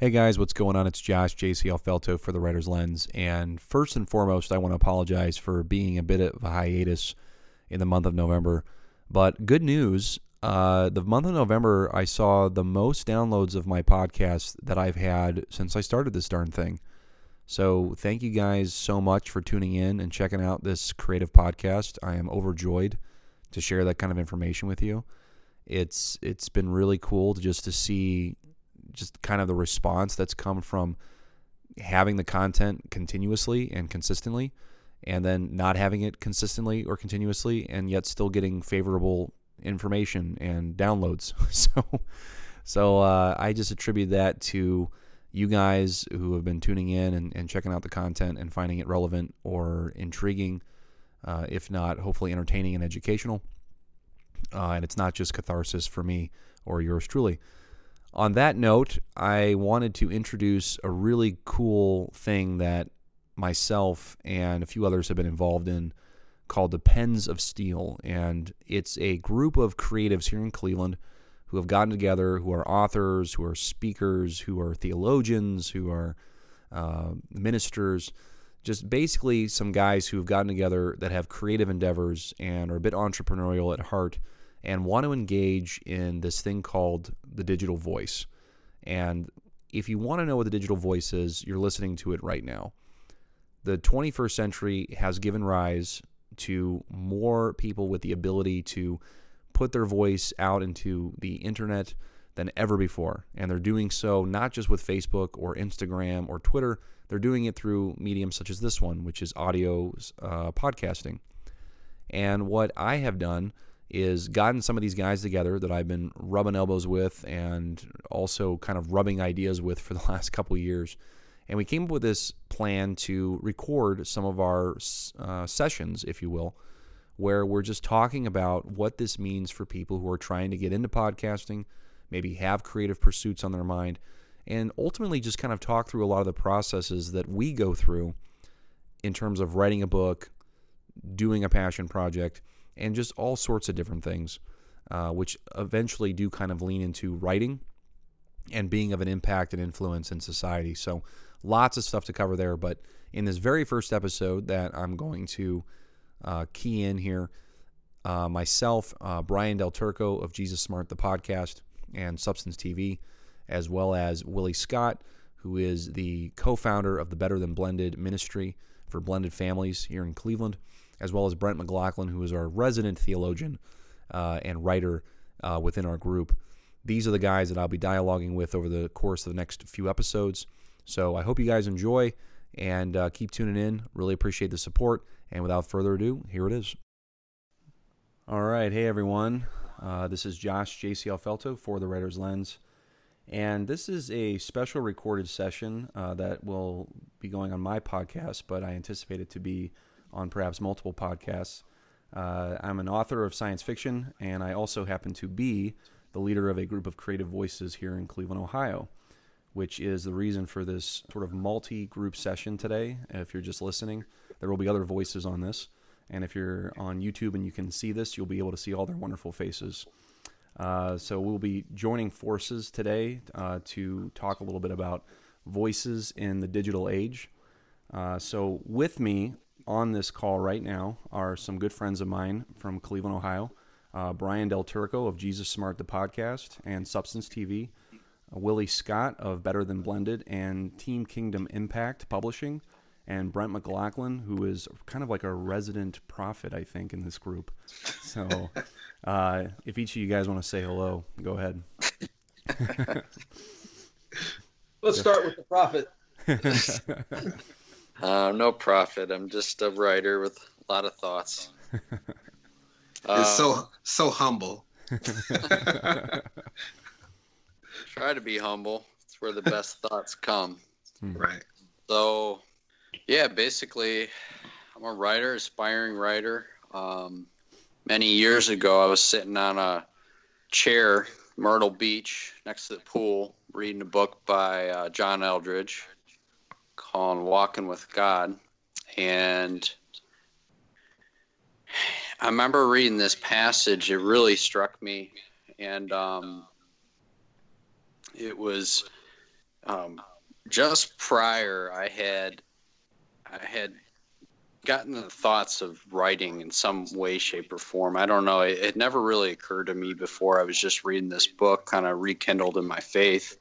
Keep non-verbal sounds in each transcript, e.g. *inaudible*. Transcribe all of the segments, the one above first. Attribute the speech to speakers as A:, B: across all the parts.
A: Hey guys, what's going on? It's Josh JC Felto for the Writer's Lens. And first and foremost, I want to apologize for being a bit of a hiatus in the month of November. But good news uh, the month of November, I saw the most downloads of my podcast that I've had since I started this darn thing. So thank you guys so much for tuning in and checking out this creative podcast. I am overjoyed to share that kind of information with you. It's it's been really cool to just to see just kind of the response that's come from having the content continuously and consistently and then not having it consistently or continuously and yet still getting favorable information and downloads. *laughs* So so uh, i just attribute that to you guys who have been tuning in and, and checking out the content and finding it relevant or intriguing uh, if not hopefully entertaining and educational. Uh, and it's not just catharsis for me or yours truly on that note, I wanted to introduce a really cool thing that myself and a few others have been involved in called the Pens of Steel. And it's a group of creatives here in Cleveland who have gotten together, who are authors, who are speakers, who are theologians, who are uh, ministers. Just basically some guys who have gotten together that have creative endeavors and are a bit entrepreneurial at heart and want to engage in this thing called the digital voice. And if you want to know what the digital voice is, you're listening to it right now. The 21st century has given rise to more people with the ability to put their voice out into the internet than ever before. And they're doing so not just with Facebook or Instagram or Twitter, they're doing it through mediums such as this one, which is audio uh, podcasting. And what I have done is gotten some of these guys together that I've been rubbing elbows with and also kind of rubbing ideas with for the *laughs* last couple years. And we came up with this plan to record some of our uh, sessions, if you will, where we're just talking about what this means for people who are trying to get into podcasting, maybe have creative pursuits on their mind, and ultimately just kind of talk through a lot of the processes that we go through in terms of writing a book, doing a passion project and just all sorts of different things, uh, which eventually do kind of lean into writing and being of an impact and influence in society. So, lots of stuff to cover there. But in this very first episode that I'm going to uh, key in here, uh, myself, uh, Brian Del Turco of Jesus Smart, the podcast, and Substance TV, as well as Willie Scott, who is the co founder of the Better Than Blended ministry for blended families here in Cleveland as well as Brent McLaughlin, who is our resident theologian uh, and writer uh, within our group. These are the guys that I'll be dialoguing with over the course of the next few episodes. So I hope you guys enjoy and uh, keep tuning in. Really appreciate the support. And without further ado, here it is. All right. Hey, everyone. Uh, this is Josh JCL Felto for the Writer's Lens. And this is a special recorded session uh, that will be going on my podcast, but I anticipate it to be on perhaps multiple podcasts. Uh, I'm an author of science fiction, and I also happen to be the leader of a group of creative voices here in Cleveland, Ohio, which is the reason for this sort of multi group session today. If you're just listening, there will be other voices on this. And if you're on YouTube and you can see this, you'll be able to see all their wonderful faces. Uh, so we'll be joining forces today uh, to talk a little bit about voices in the digital age. Uh, so with me on this call right now are some good friends of mine from Cleveland, Ohio. Uh, Brian Del Turco of Jesus Smart, the podcast, and Substance TV. Uh, Willie Scott of Better Than Blended and Team Kingdom Impact Publishing. And Brent McLaughlin, who is kind of like a resident prophet, I think, in this group. So *laughs* uh, if each of you guys want to say hello, go ahead. *laughs*
B: Let's start with the prophet. *laughs*
C: Uh, no prophet. I'm just a writer with a lot of thoughts. *laughs*
D: uh, so so humble. *laughs*
C: try to be humble. It's where the best *laughs* thoughts come.
D: Hmm. Right.
C: So, yeah, basically, I'm a writer, aspiring writer. Um, many years ago, I was sitting on a chair, Myrtle Beach, next to the pool, reading a book by uh, John Eldredge called Walking with God. And I remember reading this passage, it really struck me. And um, it was um, just prior, I had I had gotten the thoughts of writing in some way, shape, or form. I don't know. It, it never really occurred to me before. I was just reading this book, kind of rekindled in my faith.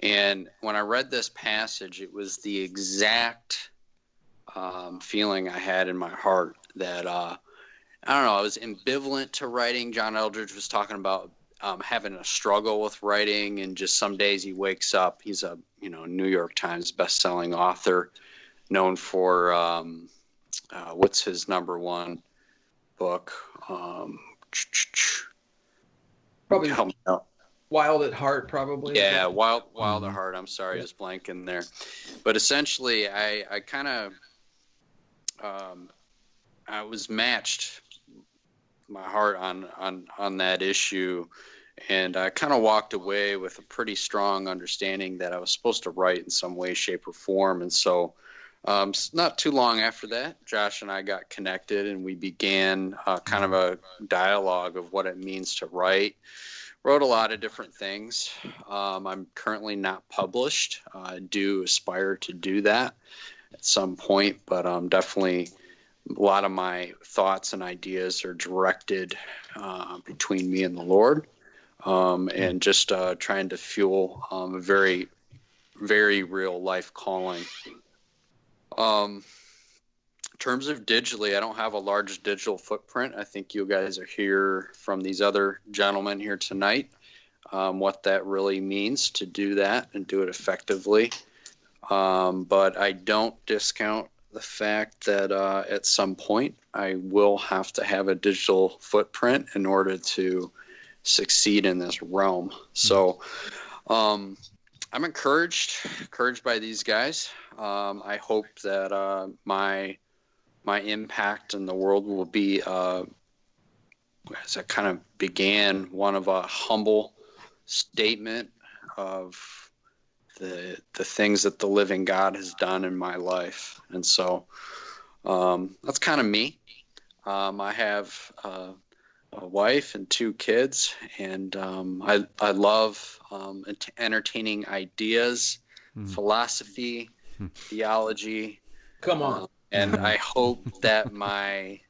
C: And when I read this passage, it was the exact um, feeling I had in my heart that uh, I don't know. I was ambivalent to writing. John Eldredge was talking about um, having a struggle with writing, and just some days he wakes up. He's a you know New York Times best-selling author, known for um, uh, what's his number one book? Um, *tsk*
B: Probably
C: help me out.
B: Wild at Heart, probably.
C: Yeah, Wild Wild
A: Mhm.
C: at Heart. I'm sorry,
B: Yeah.
C: just blanking there. But essentially, I I kind of um, I was matched my heart on on on that issue, and I kind of walked away with a pretty strong understanding that I was supposed to write in some way, shape, or form. And so, um, not too long after that, Josh and I got connected, and we began uh, kind of a dialogue of what it means to write wrote a lot of different things. Um, I'm currently not published. I do aspire to do that at some point, but um, definitely a lot of my thoughts and ideas are directed uh, between me and the Lord, um, and just uh, trying to fuel um, a very, very real life calling. Um, terms of digitally, I don't have a large digital footprint. I think you guys are here from these other gentlemen here tonight. Um, what that really means to do that and do it effectively. Um, but I don't discount the fact that uh, at some point I will have to have a digital footprint in order to succeed in this realm. So um, I'm encouraged, encouraged by these guys. Um, I hope that uh, my my impact in the world will be, uh, as I kind of began, one of a humble statement of the the things that the living God has done in my life, and so um, that's kind of me. Um, I have uh, a wife and two kids, and um, I I love um, ent- entertaining ideas,
A: Mhm.
C: philosophy,
A: Hmm.
C: theology,
B: Come on.
C: And *laughs* I hope that my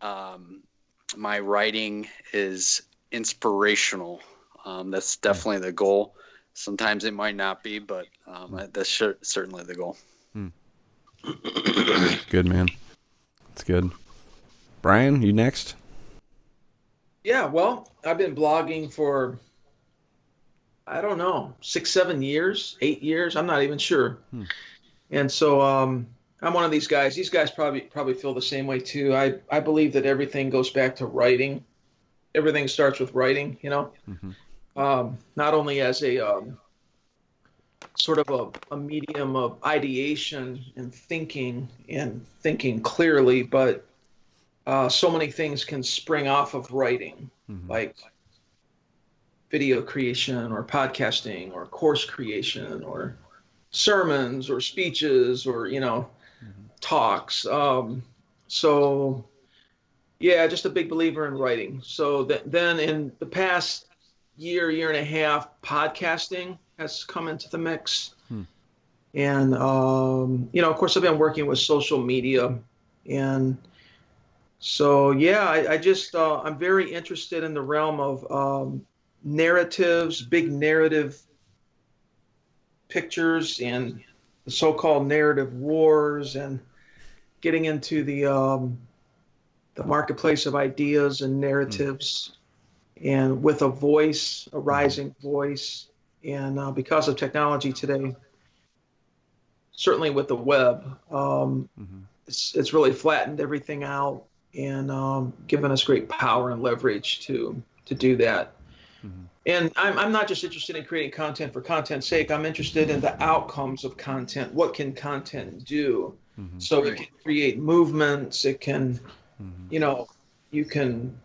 C: um, my writing is inspirational. Um, that's definitely the goal. Sometimes it might not be, but um, that's cer- certainly the goal. *clears throat*
A: Good man. That's good. Brian, you next?
B: Yeah, well, I've been blogging for I don't know, six, seven years, eight years. I'm not even sure.
A: Hmm.
B: And so um, I'm one of these guys. These guys probably probably feel the same way too. I I believe that everything goes back to writing. Everything starts with writing. You know,
A: Mhm.
B: um, not only as a um, sort of a, a medium of ideation and thinking and thinking clearly, but uh, so many things can spring off of writing
A: Mhm.
B: like video creation or podcasting or course creation or sermons or speeches or you know talks. Um, so yeah just a big believer in writing. So th- then in the past year year and a half podcasting has come into the mix.
A: Hmm.
B: and um, you know of course i've been working with social media. And so yeah, I, I just uh, I'm very interested in the realm of um, narratives, big narrative pictures, and the so-called narrative wars, and getting into the um, the marketplace of ideas and narratives, and with a voice, a rising voice, and uh, because of technology today, certainly with the web, um,
A: Mhm.
B: it's it's really flattened everything out and um, given us great power and leverage to to do that.
A: Mhm.
B: And I'm I'm not just interested in creating content for content's sake. I'm interested in the outcomes of content. What can content do?
A: Mhm.
B: So it can create movements. It can,
A: Mhm.
B: you know, you can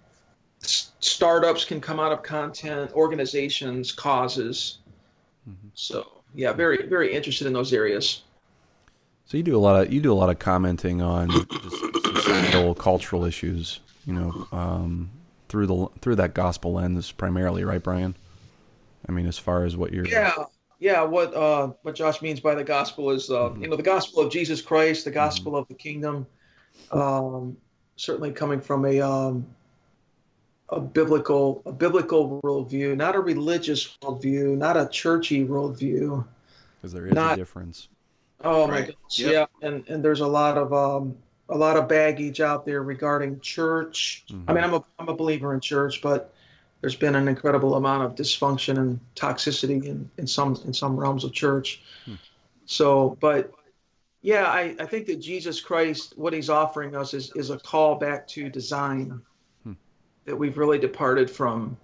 B: s- startups can come out of content, organizations, causes.
A: Mhm.
B: So yeah, very very interested in those areas.
A: So you do a lot of you do a lot of commenting on just societal, cultural issues, you know, um, through the through that gospel lens primarily, right, Brian? I mean, as far as what you're
B: Yeah, yeah, what uh, what Josh means by the gospel is, uh,
A: Mhm.
B: you know, the gospel of Jesus Christ, the gospel of the kingdom. Um, certainly coming from a um, a biblical a biblical worldview, not a religious worldview, not a churchy worldview.
A: Because there is a difference.
B: Oh my
D: Right.
B: goodness,
D: Yep.
B: yeah, and and there's a lot of um, a lot of baggage out there regarding church. I mean, I'm a I'm a believer in church, but there's been an incredible amount of dysfunction and toxicity in, in some in some realms of church.
A: Hmm.
B: So, but yeah, I, I think that Jesus Christ, what he's offering us is is a call back to design.
A: Hmm.
B: That we've really departed from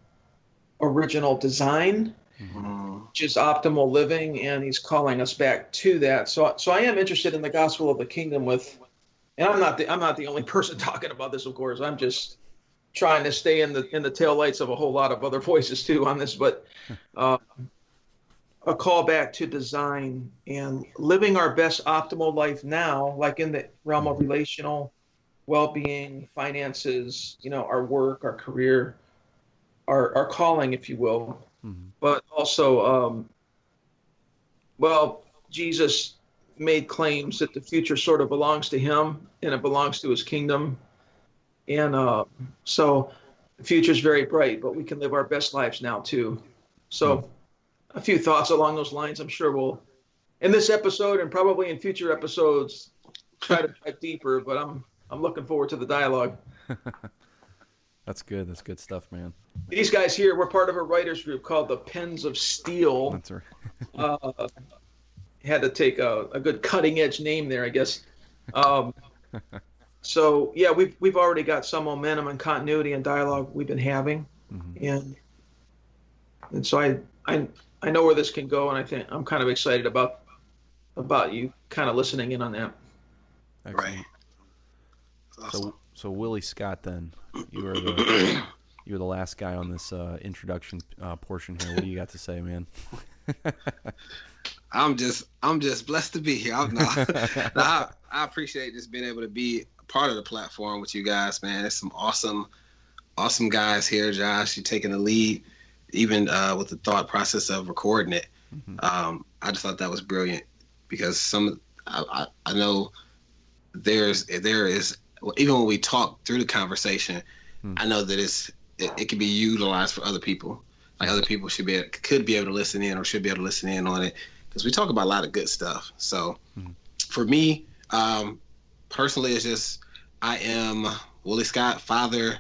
B: original design
D: Mm.
B: which is optimal living, and he's calling us back to that. So, so I am interested in the gospel of the kingdom with, and I'm not the I'm not the only *laughs* person talking about this, of course. I'm just trying to stay in the in the taillights of a whole lot of other *laughs* voices too on this, but *laughs* uh, a call back to design and living our best optimal life now, like in the realm of relational well-being, finances, you know, our work, our career, our our calling, if you will
A: Mhm.
B: but also, um, well, Jesus made claims that the future sort of belongs to him and it belongs to his kingdom. And uh, so the future is very bright, but we can live our best lives now too. So, a few thoughts along those lines. I'm sure we'll, in this episode and probably in future episodes, try to dive deeper. But I'm I'm looking forward to the dialogue. *laughs*
A: That's good. That's good stuff, man.
B: These guys here, we're part of a writers group called the Pens of Steel.
A: That's right. *laughs*
B: uh, had to take a, a good cutting edge name there, I guess. Um, *laughs* so yeah, we've we've already got some momentum and continuity and dialogue we've been having,
A: Mhm.
B: and and so I I I know where this can go, and I think I'm kind of excited about about you kind of listening in on that.
A: Excellent.
D: Right. Awesome.
A: So, so Willie Scott, then you were the *clears throat* you were the last guy on this uh, introduction uh, portion here. What do you got to say, man? *laughs*
D: I'm just I'm just blessed to be here. I'm not, no, *laughs* *laughs* I, I appreciate just being able to be a part of the platform with you guys, man. It's some awesome, awesome guys here, Josh. You're taking the lead, even uh, with the thought process of recording it.
A: Mhm.
D: Um, I just thought that was brilliant because some I, I, I know there's there is even when we talk through the conversation,
A: Hmm.
D: I know that it's it, it can be utilized for other people. Like other people should be could be able to listen in or should be able to listen in on it because we talk about a lot of good stuff. So
A: Mhm.
D: for me, um, personally, it's just I am Willie Scott, father,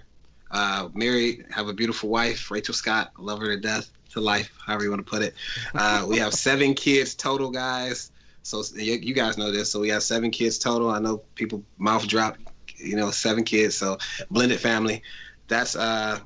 D: uh, married, have a beautiful wife, Rachel Scott. Love her to death, to life, however you want to put it. Uh, we have seven kids total, guys. So you, guys know this. So we have seven kids total. I know people mouth drop, you know, seven kids. So blended family. That's uh,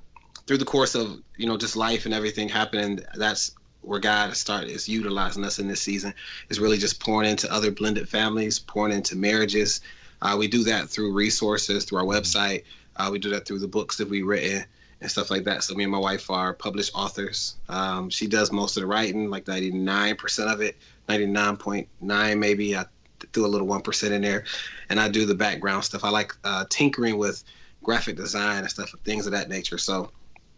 D: through the course of you know just life and everything happening. That's where God started is utilizing us in this season. Is really just pouring into other blended families, pouring into marriages. Uh, we do that through resources, through our website. Uh, we do that through the books that we've written and stuff like that. So me and my wife are published authors. Um, she does most of the writing, like 99% of it, 99.9 maybe. I threw a little 1% in there. And I do the background stuff. I like uh, tinkering with graphic design and stuff, things of that nature. So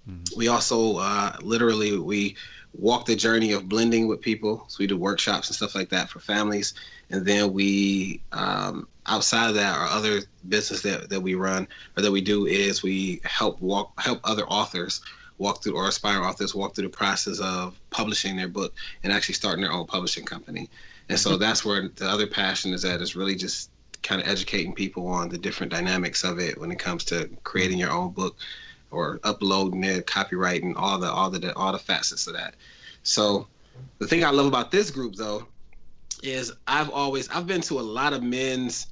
A: Mhm.
D: we also uh, literally we walk the journey of blending with people. So we do workshops and stuff like that for families. And then we, um, outside of that, our other business that, that we run or that we do is we help walk help other authors walk through or aspiring authors walk through the process of publishing their book and actually starting their own publishing company. And so that's where the other passion is at is really just kind of educating people on the different dynamics of it when it comes to creating your own book or uploading it, copywriting, all the all the all the facets of that. So the thing I love about this group though is I've always I've been to a lot of men's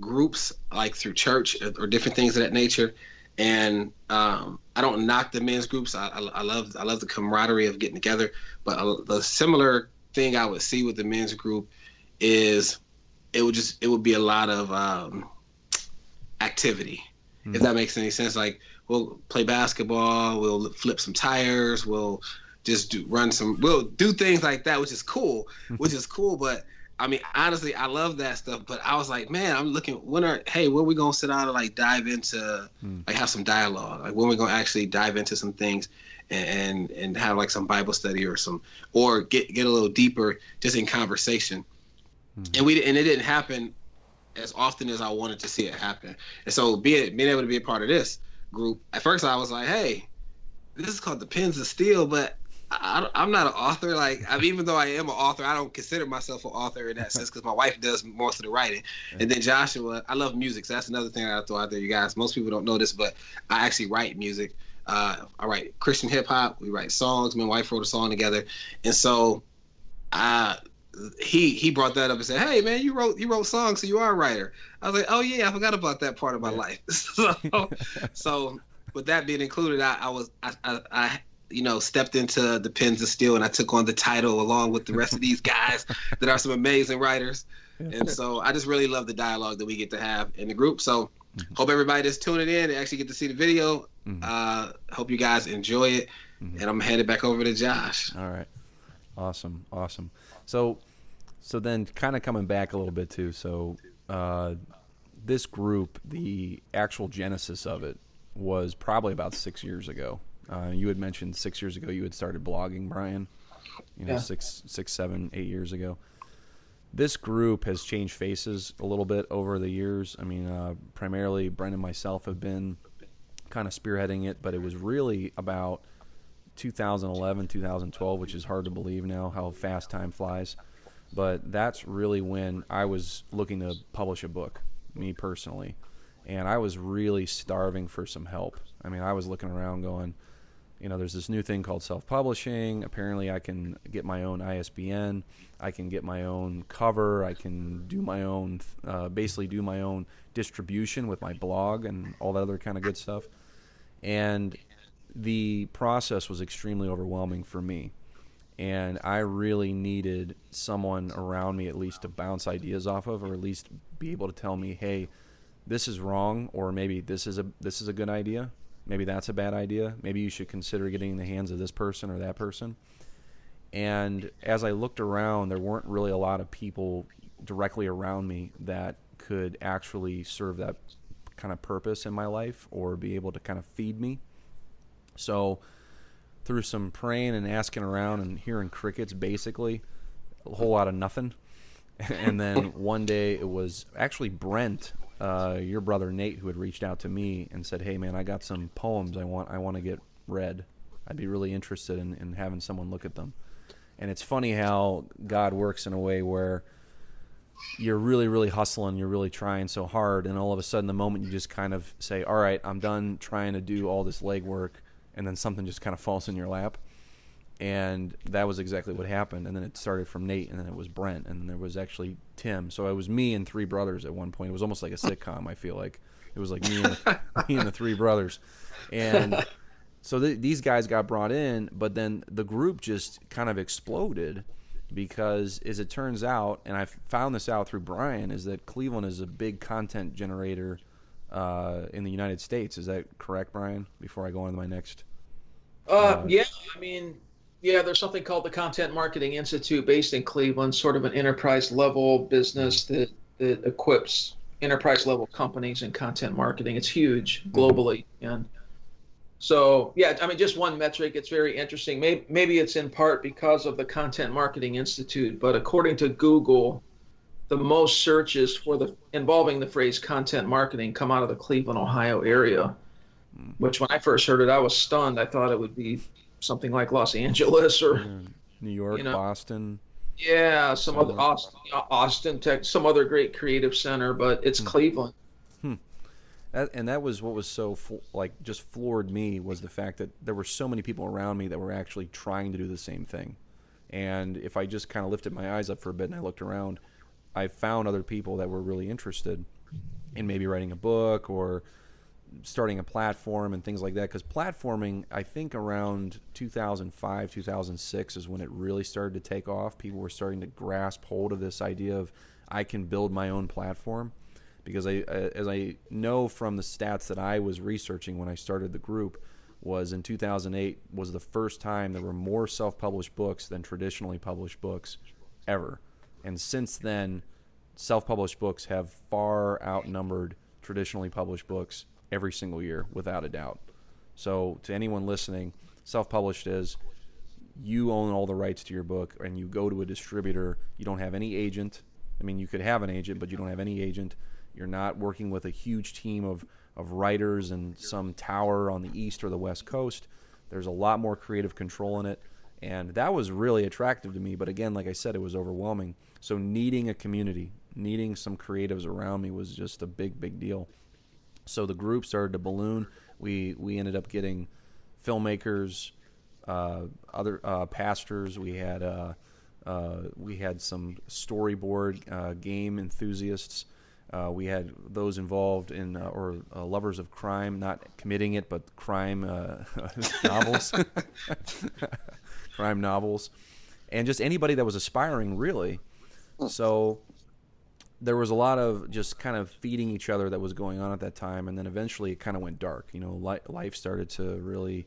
D: groups like through church or different things of that nature and um, I don't knock the men's groups. I, I, I love I love the camaraderie of getting together. But a, the similar thing I would see with the men's group is it would just it would be a lot of um, activity,
A: Hmm.
D: if that makes any sense. Like we'll play basketball, we'll flip some tires, we'll just do run some, we'll do things like that, which is cool, *laughs* which is cool. But I mean, honestly, I love that stuff. But I was like, man, I'm looking. When are hey, when are we gonna sit down and like dive into
A: Hmm.
D: like have some dialogue? Like when are we gonna actually dive into some things? and and and have like some Bible study or some or get get a little deeper just in conversation. Mm-hmm. And we and it didn't happen as often as I wanted to see it happen. And so being being able to be a part of this group, at first I was like, hey, this is called the Pens of Steel, but I, am not an author. Like, I mean, even though I am an author, I don't consider myself an author in that sense because my wife does most of the writing. And then Joshua, I love music, so that's another thing I throw out there, you guys. Most people don't know this, but I actually write music. Uh, I write Christian hip hop. We write songs. Me and wife wrote a song together, and so I he he brought that up and said, "Hey man, you wrote you wrote songs, so you are a writer." I was like, "Oh yeah, I forgot about that part of my yeah. life." *laughs* so, so with that being included, I, I was I, I, I you know, stepped into the pens of steel and I took on the title along with the rest of these guys *laughs* that are some amazing writers. And so I just really love the dialogue that we get to have in the group. So mm-hmm. hope everybody that's tuning in and actually get to see the video. Mm-hmm. Uh, hope you guys enjoy it. Mm-hmm. And I'm headed back over to Josh.
A: All right. Awesome. Awesome. So, so then kind of coming back a little bit too. So, uh, this group, the actual genesis of it was probably about six years ago. Uh, you had mentioned six years ago you had started blogging, Brian. You know, yeah. six, six, seven, eight years ago. This group has changed faces a little bit over the years. I mean, uh, primarily Brendan and myself have been kind of spearheading it, but it was really about 2011, 2012, which is hard to believe now how fast time flies. But that's really when I was looking to publish a book, me personally. And I was really starving for some help. I mean, I was looking around going, you know, there's this new thing called self-publishing. Apparently, I can get my own ISBN. I can get my own cover. I can do my own, uh, basically do my own distribution with my blog and all that other kind of good stuff. And the process was extremely overwhelming for me. And I really needed someone around me at least to bounce ideas off of, or at least be able to tell me, "Hey, this is wrong," or maybe this is a this is a good idea maybe that's a bad idea. Maybe you should consider getting in the hands of this person or that person. And as I looked around, there weren't really a lot of people directly around me that could actually serve that kind of purpose in my life or be able to kind of feed me. So, through some praying and asking around and hearing crickets, basically, a whole lot of nothing. *laughs* and then one day it was actually Brent uh, your brother Nate, who had reached out to me and said, "Hey, man, I got some poems I want I want to get read. I'd be really interested in, in having someone look at them." And it's funny how God works in a way where you're really, really hustling, you're really trying so hard, and all of a sudden, the moment you just kind of say, "All right, I'm done trying to do all this legwork," and then something just kind of falls in your lap and that was exactly what happened. And then it started from Nate, and then it was Brent, and then there was actually Tim. So it was me and three brothers at one point. It was almost like a sitcom. I feel like it was like me and the, *laughs* me and the three brothers, and so the, these guys got brought in. But then the group just kind of exploded because, as it turns out, and I found this out through Brian, is that Cleveland is a big content generator uh, in the United States. Is that correct, Brian? Before I go on to my next.
B: Uh, uh, yeah, I mean, yeah, there's something called the Content Marketing Institute based in Cleveland, sort of an enterprise level business that, that equips enterprise level companies in content marketing. It's huge globally. And so, yeah, I mean, just one metric, it's very interesting. Maybe, maybe it's in part because of the Content Marketing Institute, but according to Google, the most searches for the involving the phrase content marketing come out of the Cleveland, Ohio area. Hmm. Which, when I first heard it, I was stunned. I thought it would be something like Los Angeles or
A: New York, you know, Boston.
B: Yeah, some other Austin, Austin, Tech, some other great creative center, but it's hmm. Cleveland.
A: Hmm. That, and that was what was so like just floored me was the fact that there were so many people around me that were actually trying to do the same thing. And if I just kind of lifted my eyes up for a bit and I looked around, I found other people that were really interested in maybe writing a book or starting a platform and things like that because platforming i think around 2005 2006 is when it really started to take off. People were starting to grasp hold of this idea of i can build my own platform. Because i uh, as i know from the stats that i was researching when i started the group was in 2008 was the first time there were more self-published books than traditionally published books ever. And since then self-published books have far outnumbered traditionally published books every single year, without a doubt. So, to anyone listening, self-published is you own all the rights to your book and you go to a distributor. You don't have any agent. I mean you could have an agent but you don't have any agent. You're not working with a huge team of, of writers and some tower on the east or the west coast. There's a lot more creative control in it and that was really attractive to me but again like i said it was overwhelming. So needing a community needing some creatives around me was just a big big deal so the group started to balloon we we ended up getting filmmakers uh, other uh, pastors. We had uh, uh we had some storyboard uh, game enthusiasts. Uh, we had those involved in or lovers of crime, not committing it, but crime *laughs* novels, *laughs* crime novels, and just anybody that was aspiring, really. So there was a lot of just kind of feeding each other that was going on at that time, and then eventually it kind of went dark. You know, life started to really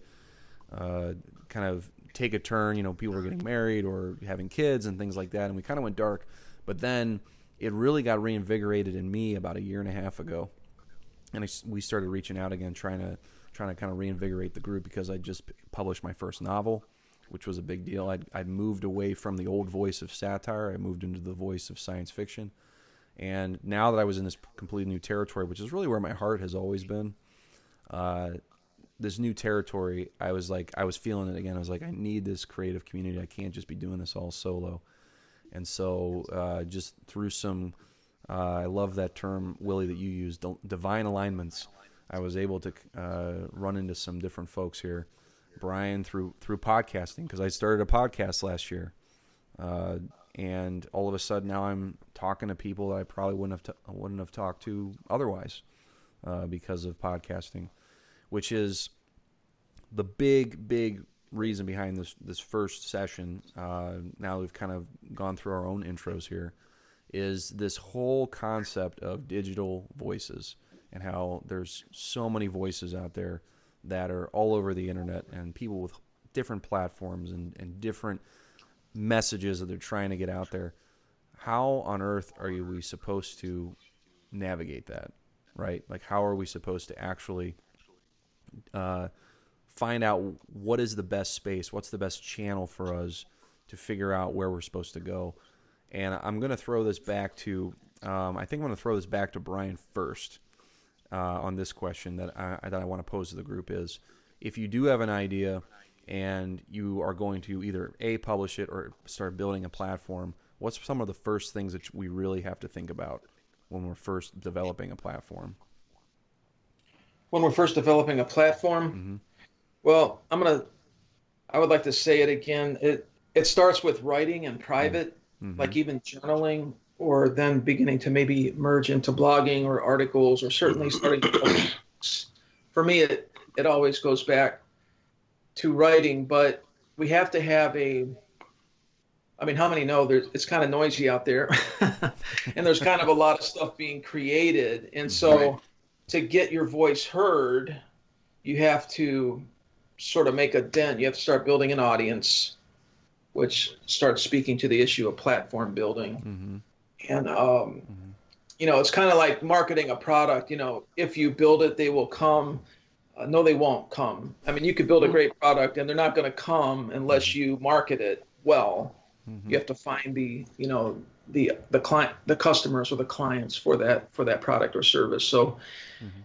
A: uh, kind of take a turn. You know, people were getting married or having kids and things like that, and we kind of went dark. But then it really got reinvigorated in me about a year and a half ago, and I, we started reaching out again, trying to trying to kind of reinvigorate the group because I just published my first novel, which was a big deal. I'd, I'd moved away from the old voice of satire. I moved into the voice of science fiction. And now that I was in this completely new territory, which is really where my heart has always been, uh, this new territory, I was like, I was feeling it again. I was like, I need this creative community. I can't just be doing this all solo. And so, uh, just through some, uh, I love that term, Willie, that you used, divine alignments. I was able to uh, run into some different folks here. Brian through through podcasting because I started a podcast last year, uh, and all of a sudden now I'm talking to people that I probably wouldn't have t- wouldn't have talked to otherwise uh, because of podcasting which is the big, big reason behind this this first session. Uh, now we've kind of gone through our own intros here. Is this whole concept of digital voices and how there's so many voices out there that are all over the internet and people with different platforms and, and different messages that they're trying to get out there. How on earth are we supposed to navigate that? Right? Like, how are we supposed to actually uh, find out what is the best space, what's the best channel for us to figure out where we're supposed to go. And I'm going to throw this back to, um, I think I'm going to throw this back to Brian first uh, on this question that I, that I want to pose to the group is if you do have an idea and you are going to either A, publish it or start building a platform, what's some of the first things that we really have to think about when we're first developing a platform?
B: when we're first developing a platform. Mm-hmm. Well, I'm gonna. I would like to say it again. It it starts with writing and private, mm-hmm. like even journaling, or then beginning to maybe merge into blogging or articles, or certainly starting. to For me, it it always goes back to writing, but we have to have a I mean, how many know there's it's kind of noisy out there, *laughs* and there's kind of a lot of stuff being created, and so right to get your voice heard, you have to sort of make a dent. You have to start building an audience, which starts speaking to the issue of platform building. Mm-hmm. And, um, mm-hmm. you know, it's kind of like marketing a product. You know, if you build it, they will come. Uh, no, they won't come. I mean, you could build a great product and they're not going to come unless mm-hmm. you market it well. Mm-hmm. You have to find the, you know, the the client the customers or the clients for that for that product or service so mm-hmm.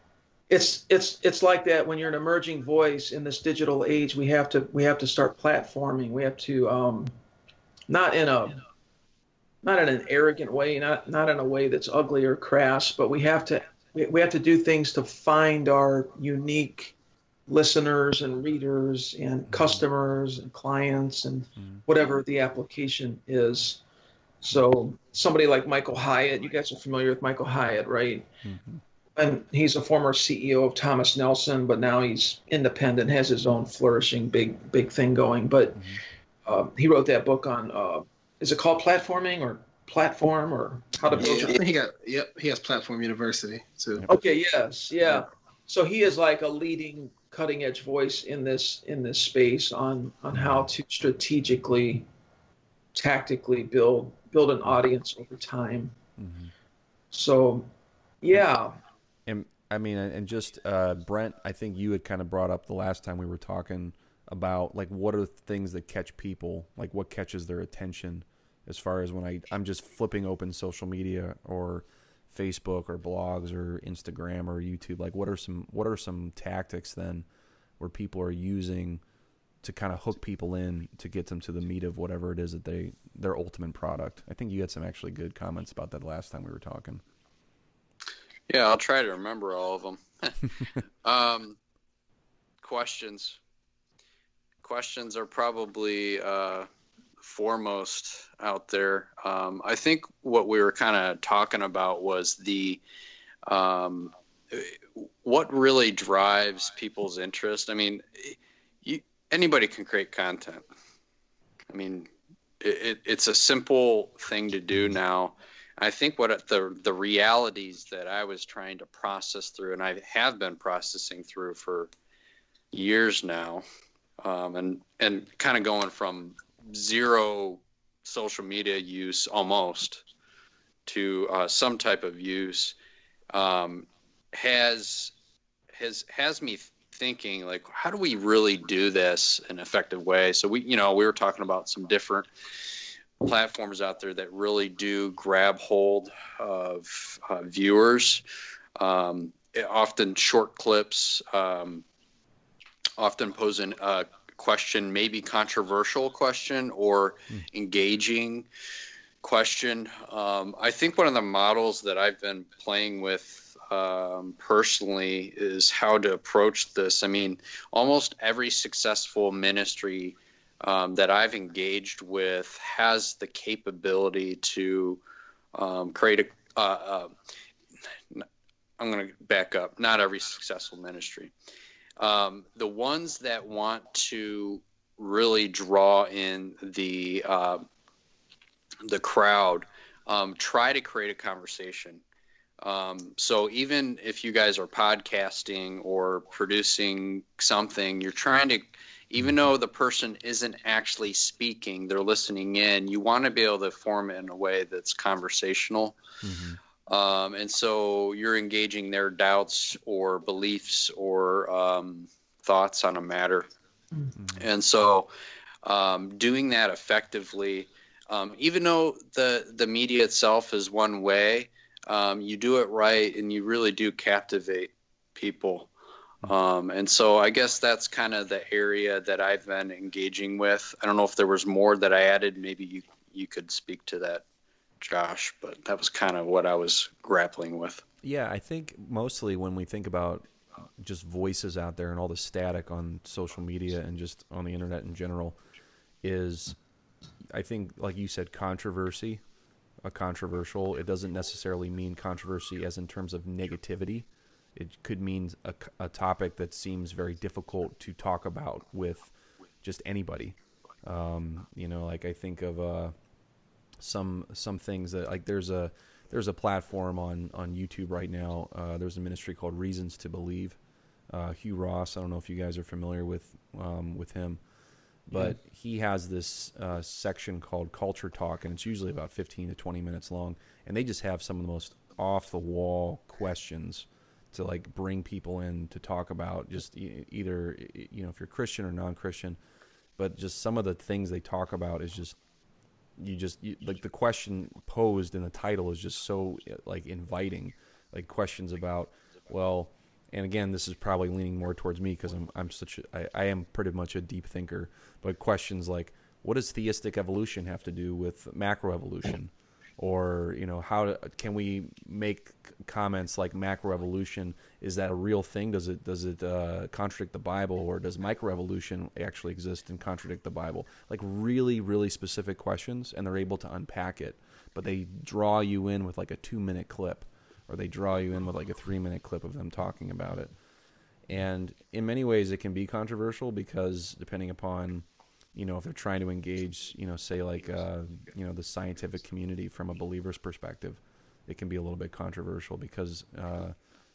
B: it's it's it's like that when you're an emerging voice in this digital age we have to we have to start platforming we have to um not in a not in an arrogant way not not in a way that's ugly or crass but we have to we, we have to do things to find our unique listeners and readers and mm-hmm. customers and clients and mm-hmm. whatever the application is so somebody like Michael Hyatt, you guys are familiar with Michael Hyatt, right? Mm-hmm. And he's a former CEO of Thomas Nelson, but now he's independent, has his own flourishing big big thing going. But mm-hmm. uh, he wrote that book on uh, is it called platforming or platform or how to build?
D: Yeah, he got yep. He has Platform University too.
B: Okay. Yes. Yeah. So he is like a leading cutting edge voice in this in this space on on how to strategically tactically build build an audience over time. Mm-hmm. So, yeah.
A: And I mean, and just uh, Brent, I think you had kind of brought up the last time we were talking about like what are the things that catch people, like what catches their attention, as far as when I I'm just flipping open social media or Facebook or blogs or Instagram or YouTube. Like what are some what are some tactics then where people are using to kind of hook people in to get them to the meat of whatever it is that they their ultimate product. I think you had some actually good comments about that last time we were talking.
C: Yeah, I'll try to remember all of them. *laughs* um, questions. Questions are probably uh, foremost out there. Um, I think what we were kind of talking about was the um, what really drives people's interest. I mean, you, anybody can create content. I mean, it, it's a simple thing to do now. I think what the the realities that I was trying to process through, and I have been processing through for years now, um, and and kind of going from zero social media use almost to uh, some type of use um, has has has me thinking like how do we really do this in an effective way? So we you know we were talking about some different platforms out there that really do grab hold of uh, viewers. Um, often short clips um, often posing a question maybe controversial question or mm. engaging question um, i think one of the models that i've been playing with um, personally is how to approach this. I mean, almost every successful ministry um, that I've engaged with has the capability to um, create a. Uh, uh, I'm going to back up. Not every successful ministry. Um, the ones that want to really draw in the uh, the crowd um, try to create a conversation um, so even if you guys are podcasting or producing something, you're trying to, even though the person isn't actually speaking, they're listening in. You want to be able to form it in a way that's conversational. Mm-hmm. Um, and so you're engaging their doubts or beliefs or um, thoughts on a matter. Mm-hmm. And so um, doing that effectively, um, even though the the media itself is one way, um, you do it right and you really do captivate people. Um, and so I guess that's kind of the area that I've been engaging with. I don't know if there was more that I added. Maybe you you could speak to that, Josh. But that was kind of what I was grappling with.
A: Yeah, I think mostly when we think about just voices out there and all the static on social media and just on the internet in general, is I think like you said, controversy a controversial. It doesn't necessarily mean controversy as in terms of negativity. It could mean a, a topic that seems very difficult to talk about with just anybody. Um, you know, like I think of uh, some some things that like there's a there's a platform on on YouTube right now. Uh, there's a ministry called Reasons to Believe. Uh, Hugh Ross. I don't know if you guys are familiar with um, with him but yeah. he has this uh, section called Culture Talk, and it's usually about 15 to 20 minutes long. And they just have some of the most off the wall questions to like bring people in to talk about just either you know if you're Christian or non-Christian, but just some of the things they talk about is just you just you, like the question posed in the title is just so like inviting, like questions about well and again, this is probably leaning more towards me because I'm I'm such a, I, I am pretty much a deep thinker. But questions like, what does theistic evolution have to do with macroevolution? Or you know, how to, can we make comments like macroevolution? Is that a real thing? Does it does it uh, contradict the Bible, or does microevolution actually exist and contradict the Bible? Like really, really specific questions, and they're able to unpack it. But they draw you in with like a two minute clip or they draw you in with like a three minute clip of them talking about it. And in many ways, it can be controversial because depending upon, you know, if they're trying to engage, you know, say like, uh, you know, the scientific community from a believer's perspective, it can be a little bit controversial because uh,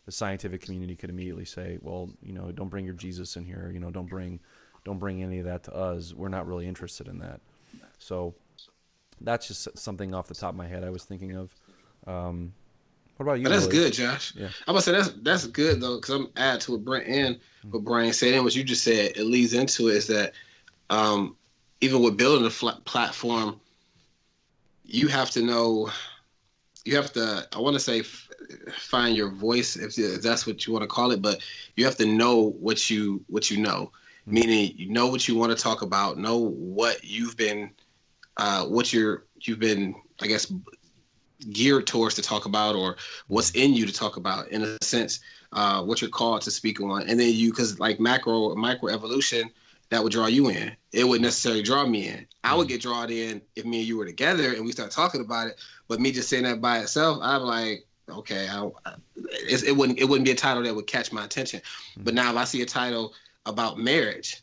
A: the scientific community could immediately say, well, you know, don't bring your Jesus in here, you know, don't bring, don't bring any of that to us. We're not really interested in that. So that's just something off the top of my head I was thinking of. Um, what about you?
D: But that's good, Josh. Yeah. I'm gonna say that's that's good though, because I'm add to what Brent and what Brian said and what you just said, it leads into it is that um, even with building a flat platform, you have to know, you have to, I want to say, f- find your voice if, if that's what you want to call it, but you have to know what you what you know, mm-hmm. meaning you know what you want to talk about, know what you've been, uh, what you're you've been, I guess, geared towards to talk about or what's in you to talk about in a sense uh, what you're called to speak on. And then you because like macro micro evolution that would draw you in it wouldn't necessarily draw me in i would mm-hmm. get drawn in if me and you were together and we start talking about it but me just saying that by itself i'm like okay I, it wouldn't it wouldn't be a title that would catch my attention mm-hmm. but now if i see a title about marriage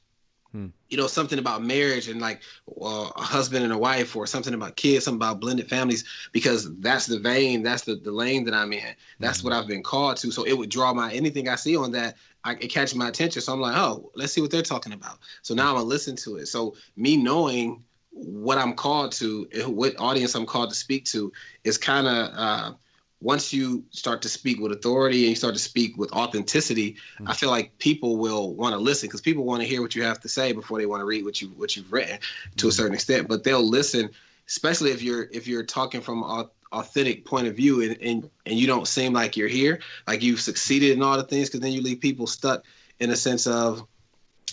D: Hmm. You know, something about marriage and like uh, a husband and a wife, or something about kids, something about blended families, because that's the vein, that's the, the lane that I'm in. That's hmm what I've been called to. So it would draw my anything I see on that, I, it catches my attention. So I'm like, oh, let's see what they're talking about. So now I'm gonna listen to it. So me knowing what I'm called to, what audience I'm called to speak to, is kind of uh, once you start to speak with authority and you start to speak with authenticity, mm-hmm. I feel like people will want to listen because people want to hear what you have to say before they want to read what you what you've written to mm-hmm. a certain extent. But they'll listen, especially if you're if you're talking from authentic point of view and, and and you don't seem like you're here, like you've succeeded in all the things, because then you leave people stuck in a sense of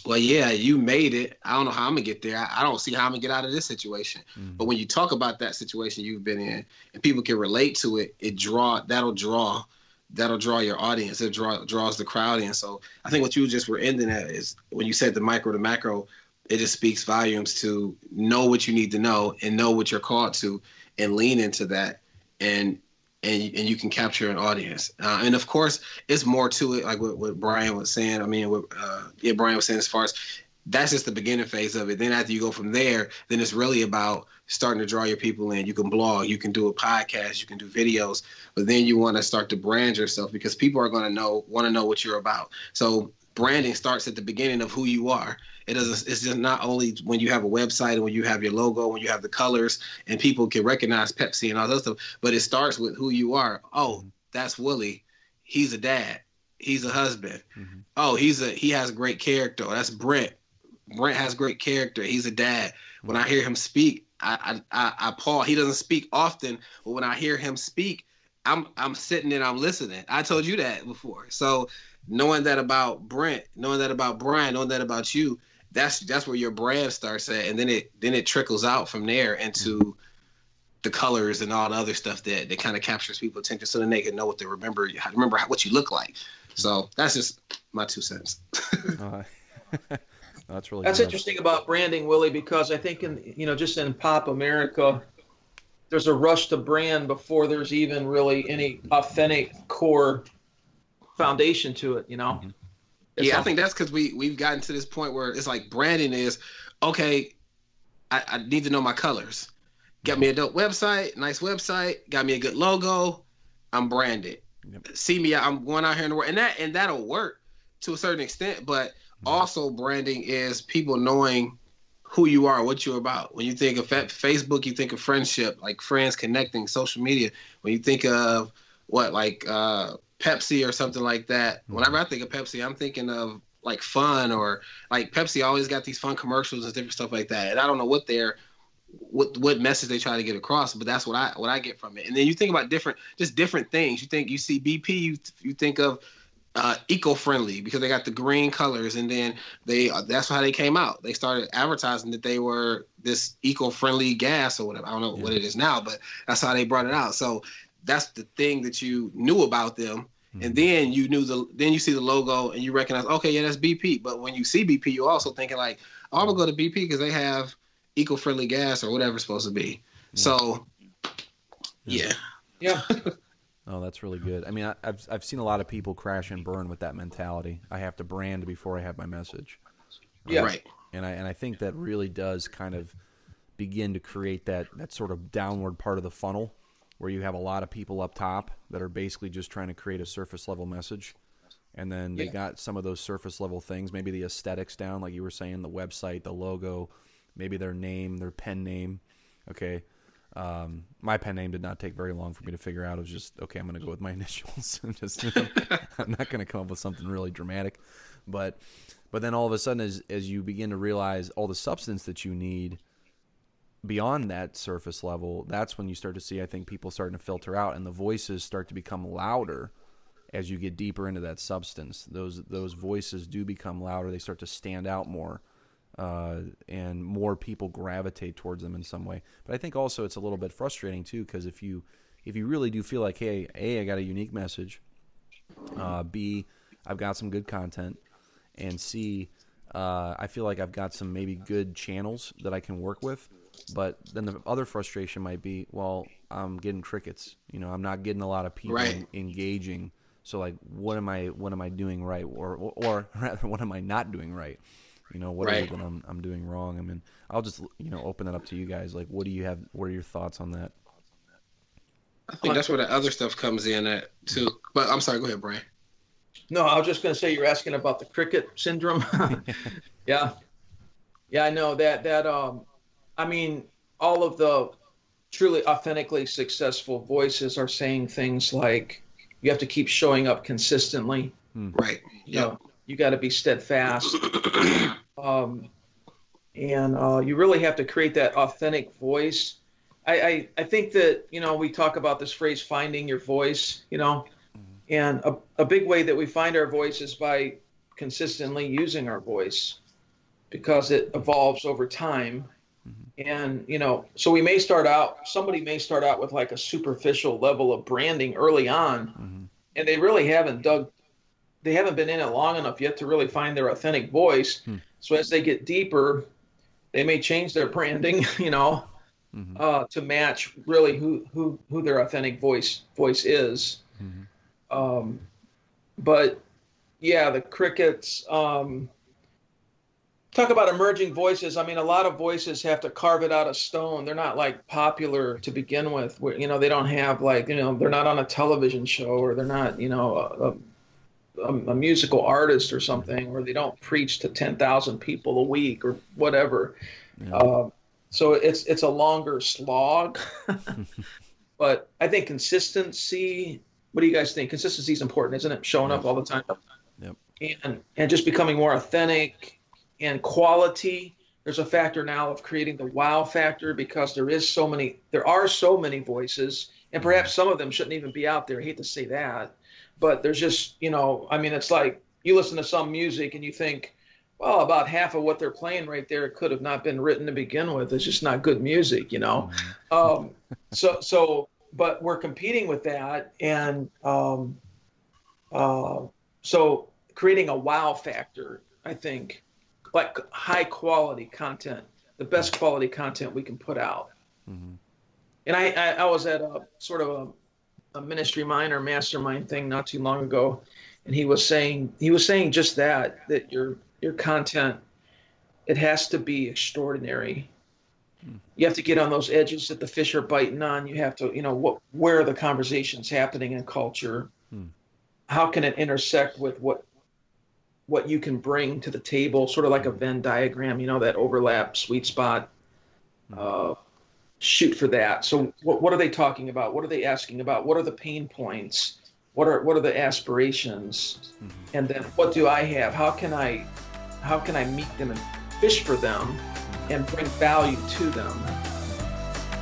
D: well, yeah, you made it. I don't know how I'm gonna get there. I, I don't see how I'm gonna get out of this situation. Mm-hmm. But when you talk about that situation you've been in, and people can relate to it, it draw that'll draw that'll draw your audience. It draw, draws the crowd in. So I think what you just were ending at is when you said the micro to macro, it just speaks volumes to know what you need to know and know what you're called to, and lean into that. And and, and you can capture an audience. Uh, and of course, it's more to it, like what, what Brian was saying. I mean, what uh, yeah, Brian was saying as far as that's just the beginning phase of it. Then after you go from there, then it's really about starting to draw your people in. You can blog, you can do a podcast, you can do videos, but then you want to start to brand yourself because people are going to know, want to know what you're about. So branding starts at the beginning of who you are. It doesn't. It's just not only when you have a website and when you have your logo, when you have the colors, and people can recognize Pepsi and all that stuff. But it starts with who you are. Oh, mm-hmm. that's Willie. He's a dad. He's a husband. Mm-hmm. Oh, he's a he has great character. That's Brent. Brent has great character. He's a dad. Mm-hmm. When I hear him speak, I I, I I Paul. He doesn't speak often, but when I hear him speak, I'm I'm sitting and I'm listening. I told you that before. So knowing that about Brent, knowing that about Brian, knowing that about you, that's that's where your brand starts at, and then it then it trickles out from there into the colors and all the other stuff that that kind of captures people's attention, so then they can know what they remember, how to remember how, what you look like. So that's just my two cents. *laughs* uh, *laughs*
A: that's really
B: that's interesting about branding, Willie, because I think in you know just in pop America, there's a rush to brand before there's even really any authentic core foundation to it. You know. Mm-hmm.
D: yeah, I think that's because we we've gotten to this point where it's like branding is okay. I, I need to know my colors. Got me a dope website, nice website. Got me a good logo. I'm branded. Yep. See me, I'm going out here in the world, and that and that'll work to a certain extent. But mm-hmm. also, branding is people knowing who you are, what you're about. When you think of Facebook, you think of friendship, like friends connecting, social media. When you think of what, like uh, Pepsi or something like that. Mm-hmm. Whenever I think of Pepsi, I'm thinking of like fun or like Pepsi always got these fun commercials and different stuff like that. And I don't know what they're what what message they try to get across, but that's what I what I get from it. And then you think about different just different things. You think you see BP, you you think of uh, eco-friendly because they got the green colors, and then they uh, that's how they came out. They started advertising that they were this eco-friendly gas or whatever. I don't know yeah. what it is now, but that's how they brought it out. So that's the thing that you knew about them. And mm-hmm. then you knew the then you see the logo and you recognize okay yeah that's bp but when you see bp you're also thinking like oh, i'm gonna go to bp because they have eco-friendly gas or whatever it's supposed to be. Yeah. so yeah.
B: yeah. *laughs*
A: Oh that's really good. I mean I, have I've seen a lot of people crash and burn with that mentality. I have to brand before i have my message.
D: Yeah. Right.
A: And i and i think that really does kind of begin to create that that sort of downward part of the funnel where you have a lot of people up top that are basically just trying to create a surface level message. And then they yeah. got some of those surface level things, maybe the aesthetics down, like you were saying, the website, the logo, maybe their name, their pen name. Okay. Um, my pen name did not take very long for me to figure out. It was just okay. I'm going to go with my *laughs* initials. *laughs* I'm just *laughs* I'm not going to come up with something really dramatic, but but then all of a sudden, as as you begin to realize all the substance that you need beyond that surface level, that's when you start to see, I think, people starting to filter out, and the voices start to become louder as you get deeper into that substance. Those those voices do become louder; they start to stand out more, uh, and more people gravitate towards them in some way. But I think also it's a little bit frustrating too, because if you if you really do feel like, hey, a, I got a unique message, uh, b, I've got some good content, and c, uh, I feel like I've got some maybe good channels that I can work with but then the other frustration might be, well, I'm getting crickets. You know, I'm not getting a lot of people
D: Right.
A: engaging. So like, what am I? What am I doing right, or or, or *laughs* rather, what am I not doing right? You know, what is
D: Right.
A: it that I'm I'm doing wrong? I mean, I'll just you know open that up to you guys. Like, what do you have? What are your thoughts on that?
D: I think that's where the other stuff comes in at too. But I'm sorry, go ahead, Brian.
B: No, I was just going to say you're asking about the cricket syndrome. *laughs* *laughs* yeah, yeah, I know that. That um, I mean, all of the truly authentically successful voices are saying things like, "You have to keep showing up consistently.
D: Right.
B: You know, you got to be steadfast." *clears throat* um, and uh, you really have to create that authentic voice. I, I, I think that you know we talk about this phrase finding your voice, you know, and a, a big way that we find our voice is by consistently using our voice because it evolves over time. And you know, so we may start out. Somebody may start out with like a superficial level of branding early on, and they really haven't dug. They haven't been in it long enough yet to really find their authentic voice. So as they get deeper, they may change their branding, *laughs* you know, uh, to match really who who who their authentic voice voice is. Um, but yeah, the crickets. Um, talk about emerging voices. I mean, a lot of voices have to carve it out of stone. They're not like popular to begin with. Where, you know, they don't have like you know they're not on a television show or they're not you know a, a, a musical artist or something, or they don't preach to ten thousand people a week or whatever. Uh, so it's it's a longer slog. *laughs* but I think consistency. What do you guys think? Consistency is important, isn't it? Showing up all the time.
A: Yep.
B: And and just becoming more authentic and quality. There's a factor now of creating the wow factor because there is so many. There are so many voices, and perhaps some of them shouldn't even be out there. I hate to say that, but there's just you know. I mean, it's like you listen to some music and you think, well, about half of what they're playing right there could have not been written to begin with. It's just not good music, you know. Um, so so, but we're competing with that, and um, uh, so creating a wow factor, I think, like high quality content, the best quality content we can put out. Mm-hmm. And I, I, I was at a sort of a, a ministry mind or mastermind thing not too long ago, and he was saying he was saying just that that your your content it has to be extraordinary. Hmm. You have to get on those edges that the fish are biting on. You have to, you know, what where are the conversations happening in culture? Hmm. How can it intersect with what what you can bring to the table, sort of like a mm-hmm. Venn diagram, you know, that overlap, sweet spot. Mm-hmm. Uh, shoot for that. So, what, what are they talking about? What are they asking about? What are the pain points? What are what are the aspirations? Mm-hmm. And then, what do I have? How can I how can I meet them and fish for them and bring value to them?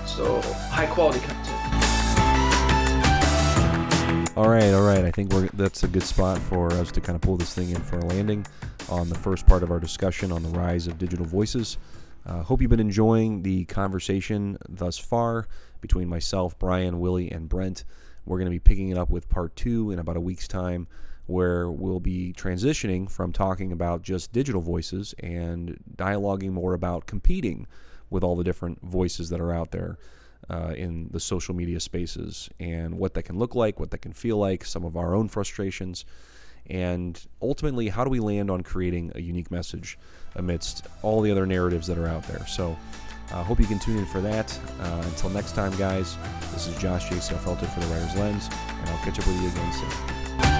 B: So, high quality content.
A: All right, all right. I think that's a good spot for us to kind of pull this thing in for a landing on the first part of our discussion on the rise of digital voices. Uh, hope you've been enjoying the conversation thus far between myself, Brian, Willie, and Brent. We're going to be picking it up with part two in about a week's time, where we'll be transitioning from talking about just digital voices and dialoguing more about competing with all the different voices that are out there uh, in the social media spaces and what that can look like, what that can feel like, some of our own frustrations, and ultimately, how do we land on creating a unique message amidst all the other narratives that are out there? So, I uh, hope you can tune in for that. Uh, until next time, guys, this is Josh J. Felter for the Writer's Lens, and I'll catch up with you again soon.